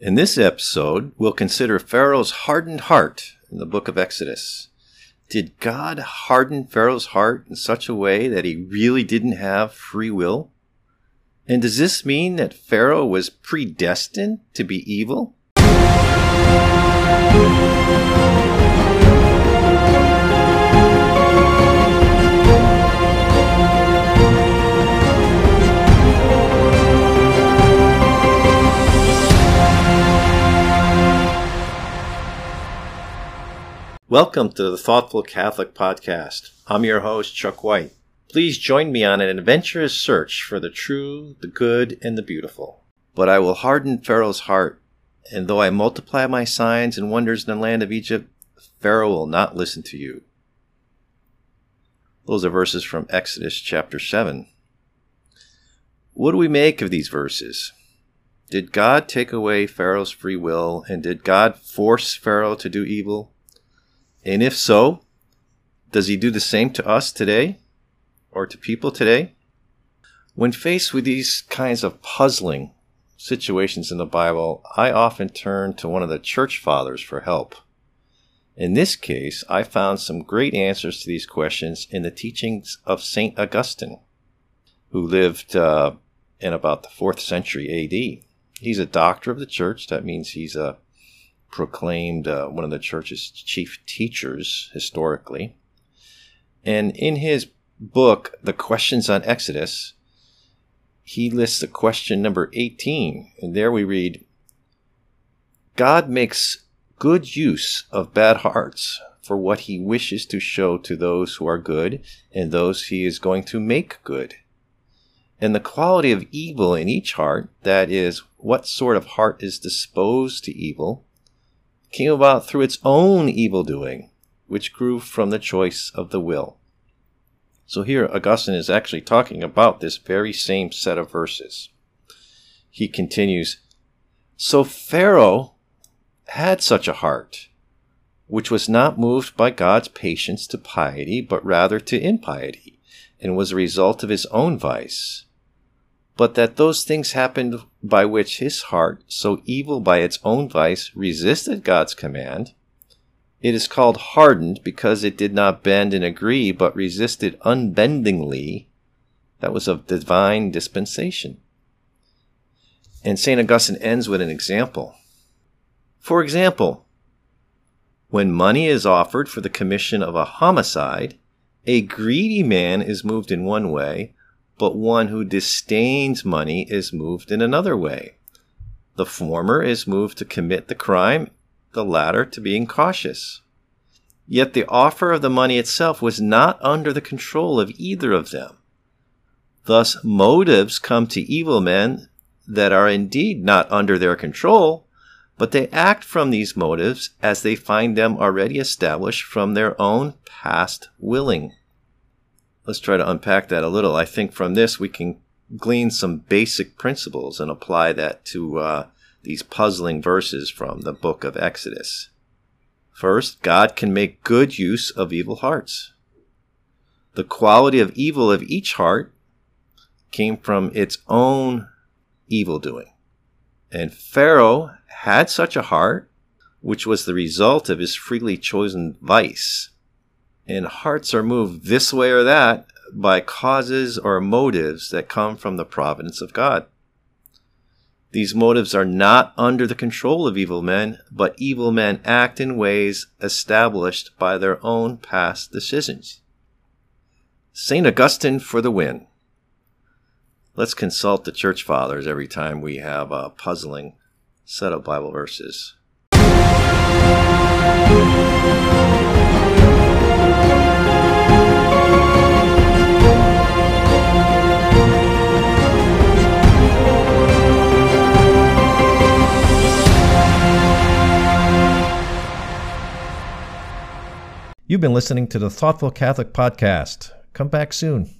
In this episode, we'll consider Pharaoh's hardened heart in the book of Exodus. Did God harden Pharaoh's heart in such a way that he really didn't have free will? And does this mean that Pharaoh was predestined to be evil? Welcome to the Thoughtful Catholic Podcast. I'm your host, Chuck White. Please join me on an adventurous search for the true, the good, and the beautiful. But I will harden Pharaoh's heart, and though I multiply my signs and wonders in the land of Egypt, Pharaoh will not listen to you. Those are verses from Exodus chapter 7. What do we make of these verses? Did God take away Pharaoh's free will, and did God force Pharaoh to do evil? And if so, does he do the same to us today or to people today? When faced with these kinds of puzzling situations in the Bible, I often turn to one of the church fathers for help. In this case, I found some great answers to these questions in the teachings of St. Augustine, who lived uh, in about the 4th century AD. He's a doctor of the church. That means he's a proclaimed uh, one of the church's chief teachers historically. And in his book, The Questions on Exodus, he lists the question number 18. And there we read God makes good use of bad hearts for what he wishes to show to those who are good and those he is going to make good. And the quality of evil in each heart, that is, what sort of heart is disposed to evil, came about through its own evil doing, which grew from the choice of the will. So here Augustine is actually talking about this very same set of verses. He continues, So Pharaoh had such a heart, which was not moved by God's patience to piety, but rather to impiety, and was a result of his own vice but that those things happened by which his heart, so evil by its own vice, resisted God's command. It is called hardened because it did not bend and agree, but resisted unbendingly. That was of divine dispensation. And St. Augustine ends with an example. For example, when money is offered for the commission of a homicide, a greedy man is moved in one way, but one who disdains money is moved in another way. The former is moved to commit the crime, the latter to being cautious. Yet the offer of the money itself was not under the control of either of them. Thus, motives come to evil men that are indeed not under their control, but they act from these motives as they find them already established from their own past willing let's try to unpack that a little. I think from this we can glean some basic principles and apply that to uh, these puzzling verses from the book of Exodus. First, God can make good use of evil hearts. The quality of evil of each heart came from its own evil doing. And Pharaoh had such a heart, which was the result of his freely chosen vice and hearts are moved this way or that by causes or motives that come from the providence of God. These motives are not under the control of evil men, but evil men act in ways established by their own past decisions. St. Augustine for the win. Let's consult the church fathers every time we have a puzzling set of Bible verses. You've been listening to the Thoughtful Catholic Podcast. Come back soon.